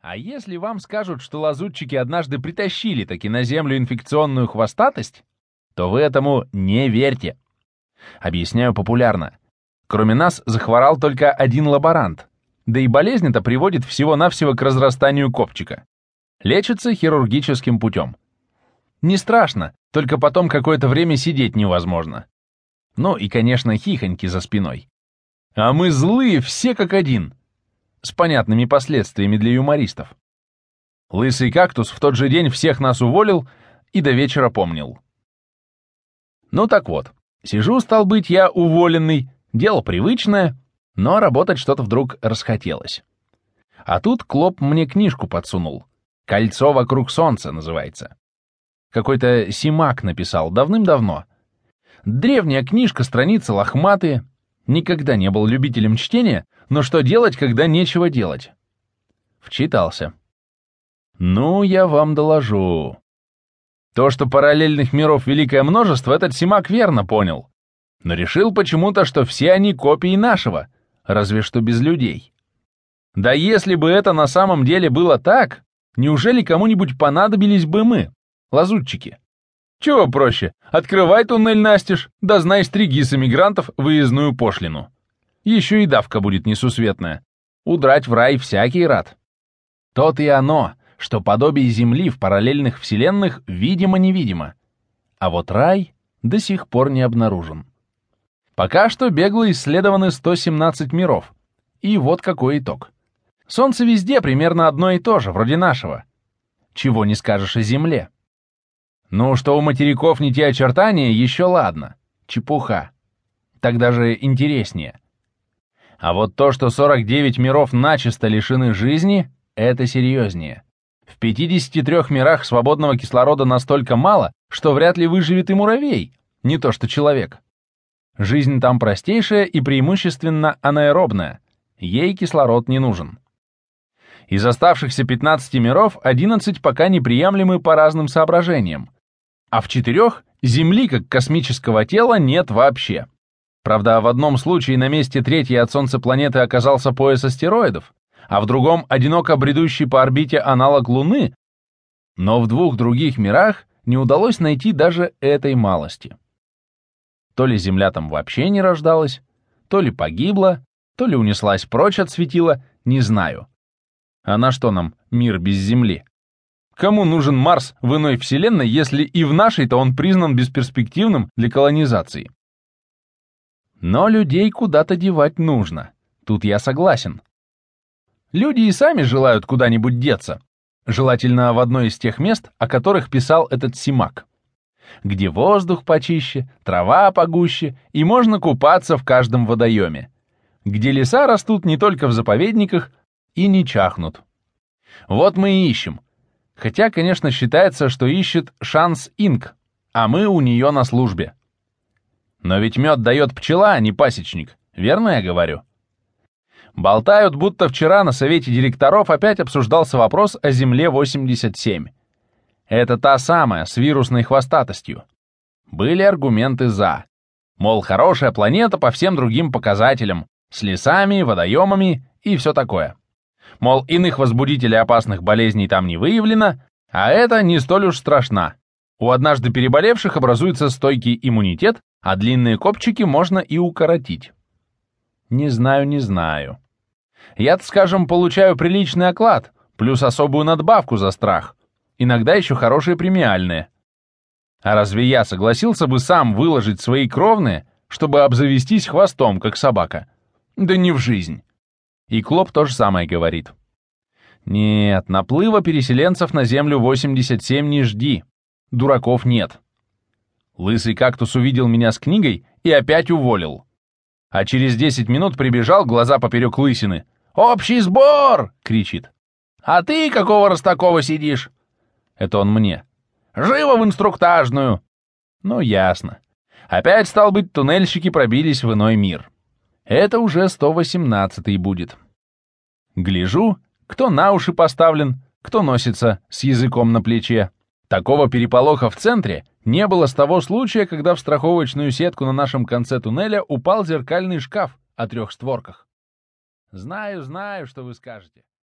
А если вам скажут, что лазутчики однажды притащили таки на Землю инфекционную хвостатость, то вы этому не верьте. Объясняю популярно. Кроме нас захворал только один лаборант, да и болезнь эта приводит всего-навсего к разрастанию копчика. Лечится хирургическим путем. Не страшно, только потом какое-то время сидеть невозможно. Ну и, конечно, хихоньки за спиной. А мы злые все как один. С понятными последствиями для юмористов. Лысый кактус в тот же день всех нас уволил и до вечера помнил. Ну так вот, сижу, стал быть, я уволенный, дело привычное, но работать что-то вдруг расхотелось. А тут Клоп мне книжку подсунул. «Кольцо вокруг солнца» называется. Какой-то Симак написал давным-давно. Древняя книжка, страницы лохматые. Никогда не был любителем чтения, но что делать, когда нечего делать? Вчитался. Ну, я вам доложу. То, что параллельных миров великое множество, этот Симак верно понял. Но решил почему-то, что все они копии нашего, разве что без людей. Да если бы это на самом деле было так, неужели кому-нибудь понадобились бы мы, лазутчики? Чего проще, открывай туннель настежь, да знай стриги с эмигрантов выездную пошлину. Еще и давка будет несусветная. Удрать в рай всякий рад. То-то и оно, что подобие Земли в параллельных вселенных видимо-невидимо. А вот рай до сих пор не обнаружен. Пока что бегло исследованы 117 миров. И вот какой итог. Солнце везде примерно одно и то же, вроде нашего. Чего не скажешь о Земле. Ну, что у материков не те очертания, еще ладно. Чепуха. Так даже интереснее. А вот то, что 49 миров начисто лишены жизни, это серьезнее. В 53 мирах свободного кислорода настолько мало, что вряд ли выживет и муравей, не то что человек. Жизнь там простейшая и преимущественно анаэробная, ей кислород не нужен. Из оставшихся 15 миров 11 пока неприемлемы по разным соображениям, а в четырех Земли как космического тела нет вообще. Правда, в одном случае на месте третьей от Солнца планеты оказался пояс астероидов, а в другом одиноко бредущий по орбите аналог Луны, но в двух других мирах не удалось найти даже этой малости. То ли Земля там вообще не рождалась, то ли погибла, то ли унеслась прочь от светила, не знаю. А на что нам мир без Земли? Кому нужен Марс в иной вселенной, если и в нашей-то он признан бесперспективным для колонизации? Но людей куда-то девать нужно. Тут я согласен. Люди и сами желают куда-нибудь деться. Желательно в одно из тех мест, о которых писал этот Симак. Где воздух почище, трава погуще, и можно купаться в каждом водоеме. Где леса растут не только в заповедниках и не чахнут. Вот мы и ищем, Хотя, конечно, считается, что ищет шанс Инк, а мы у нее на службе. Но ведь мед дает пчела, а не пасечник, верно я говорю? Болтают, будто вчера на совете директоров опять обсуждался вопрос о Земле-87. Это та самая, с вирусной хвостатостью. Были аргументы «за». Мол, хорошая планета по всем другим показателям, с лесами, водоемами и все такое. Мол, иных возбудителей опасных болезней там не выявлено, а это не столь уж страшно. У однажды переболевших образуется стойкий иммунитет, а длинные копчики можно и укоротить. Не знаю, не знаю. Я-то, скажем, получаю приличный оклад, плюс особую надбавку за страх. Иногда еще хорошие премиальные. А разве я согласился бы сам выложить свои кровные, чтобы обзавестись хвостом, как собака? Да не в жизнь. И Клоп то же самое говорит. Нет, наплыва переселенцев на Землю 87 не жди. Дураков нет. Лысый кактус увидел меня с книгой и опять уволил. А через 10 минут прибежал, глаза поперек лысины. «Общий сбор!» — кричит. «А ты какого Ростакова сидишь?» Это он мне. «Живо в инструктажную!» Ну, ясно. Опять, стал быть, туннельщики пробились в иной мир. Это уже 118-й будет. Гляжу, кто на уши поставлен, кто носится с языком на плече. Такого переполоха в центре не было с того случая, когда в страховочную сетку на нашем конце туннеля упал зеркальный шкаф о трех створках. Знаю, знаю, что вы скажете.